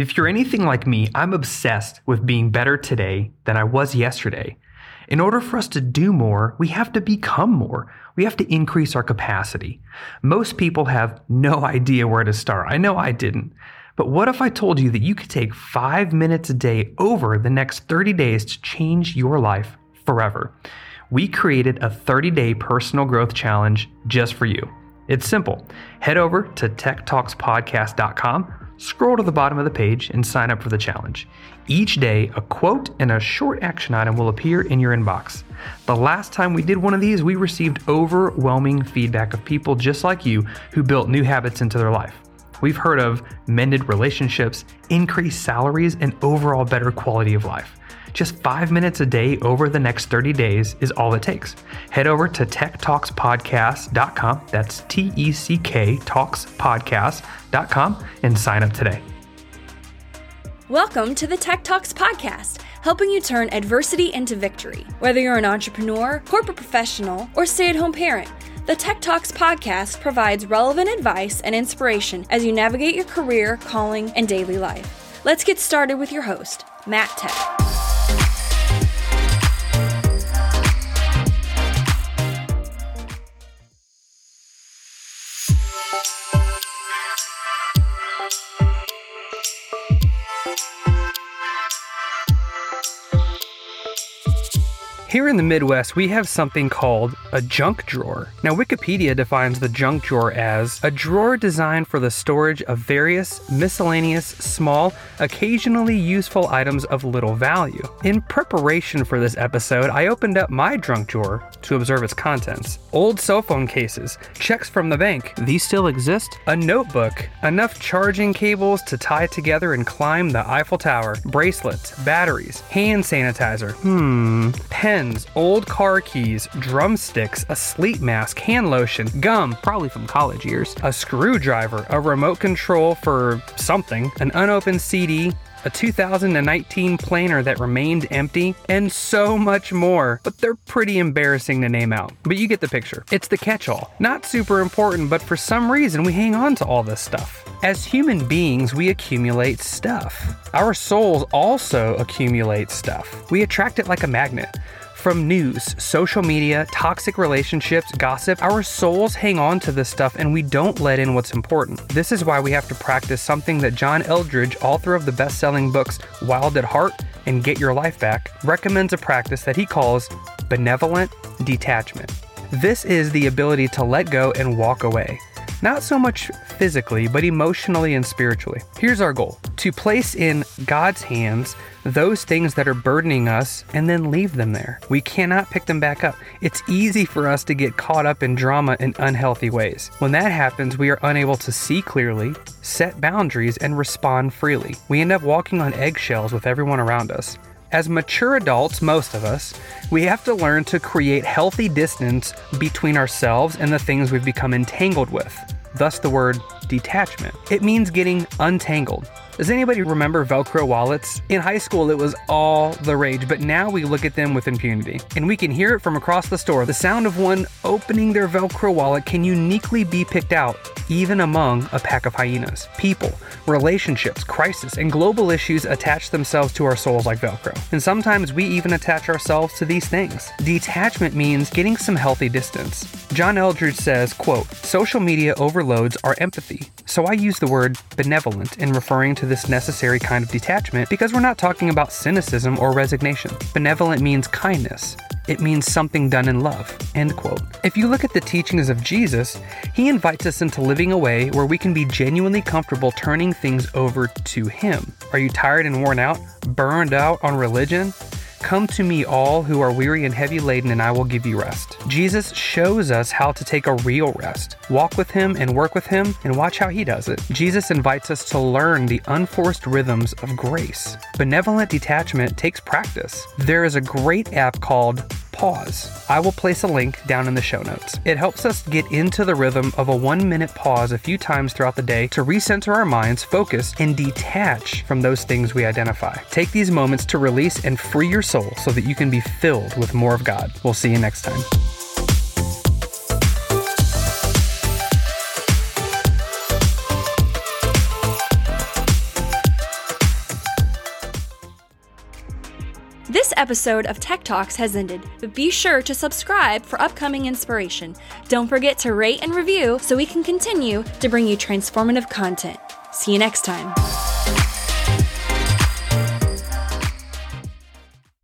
If you're anything like me, I'm obsessed with being better today than I was yesterday. In order for us to do more, we have to become more. We have to increase our capacity. Most people have no idea where to start. I know I didn't. But what if I told you that you could take five minutes a day over the next 30 days to change your life forever? We created a 30 day personal growth challenge just for you. It's simple. Head over to tecktalkspodcast.com Scroll to the bottom of the page and sign up for the challenge. Each day, a quote and a short action item will appear in your inbox. The last time we did one of these, we received overwhelming feedback of people just like you who built new habits into their life. We've heard of mended relationships, increased salaries, and overall better quality of life. Just five minutes a day over the next 30 days is all it takes. Head over to tecktalkspodcast.com, that's T E C K talkspodcast.com, and sign up today. Welcome to the Teck Talks Podcast, helping you turn adversity into victory. Whether you're an entrepreneur, corporate professional, or stay at home parent, the Teck Talks podcast provides relevant advice and inspiration as you navigate your career, calling, and daily life. Let's get started with your host, Matt Teck. Here in the Midwest, we have something called a junk drawer. Now, Wikipedia defines the junk drawer as a drawer designed for the storage of various miscellaneous, small, occasionally useful items of little value. In preparation for this episode, I opened up my junk drawer to observe its contents. Old cell phone cases, checks from the bank, these still exist, a notebook, enough charging cables to tie together and climb the Eiffel Tower, bracelets, batteries, hand sanitizer, hmm, pen old car keys, drumsticks, a sleep mask, hand lotion, gum, probably from college years, a screwdriver, a remote control for something, an unopened CD, a 2019 planner that remained empty, and so much more. But they're pretty embarrassing to name out. But you get the picture. It's the catch all. Not super important, but for some reason we hang on to all this stuff. As human beings, we accumulate stuff. Our souls also accumulate stuff. We attract it like a magnet. From news, social media, toxic relationships, gossip, our souls hang on to this stuff and we don't let in what's important. This is why we have to practice something that John Eldredge, author of the best selling books Wild at Heart and Get Your Life Back, recommends a practice that he calls benevolent detachment. This is the ability to let go and walk away. Not so much physically, but emotionally and spiritually. Here's our goal to place in God's hands those things that are burdening us and then leave them there. We cannot pick them back up. It's easy for us to get caught up in drama in unhealthy ways. When that happens, we are unable to see clearly, set boundaries, and respond freely. We end up walking on eggshells with everyone around us. As mature adults, most of us, we have to learn to create healthy distance between ourselves and the things we've become entangled with. Thus, the word detachment. It means getting untangled, does anybody remember Velcro wallets? In high school, it was all the rage, but now we look at them with impunity. And we can hear it from across the store. The sound of one opening their Velcro wallet can uniquely be picked out, even among a pack of hyenas. People, relationships, crisis, and global issues attach themselves to our souls like Velcro. And sometimes we even attach ourselves to these things. Detachment means getting some healthy distance. John Eldredge says, quote, social media overloads our empathy. So I use the word benevolent in referring to this necessary kind of detachment because we're not talking about cynicism or resignation. Benevolent means kindness. It means something done in love. End quote. If you look at the teachings of Jesus, he invites us into living a way where we can be genuinely comfortable turning things over to him. Are you tired and worn out? Burned out on religion? Come to me, all who are weary and heavy laden, and I will give you rest. Jesus shows us how to take a real rest. Walk with him and work with him, and watch how he does it. Jesus invites us to learn the unforced rhythms of grace. Benevolent detachment takes practice. There is a great app called pause. I will place a link down in the show notes. It helps us get into the rhythm of a one minute pause a few times throughout the day to recenter our minds, focus, and detach from those things we identify. Take these moments to release and free your soul so that you can be filled with more of God. We'll see you next time. This episode of Teck Talks has ended, but be sure to subscribe for upcoming inspiration. Don't forget to rate and review so we can continue to bring you transformative content. See you next time.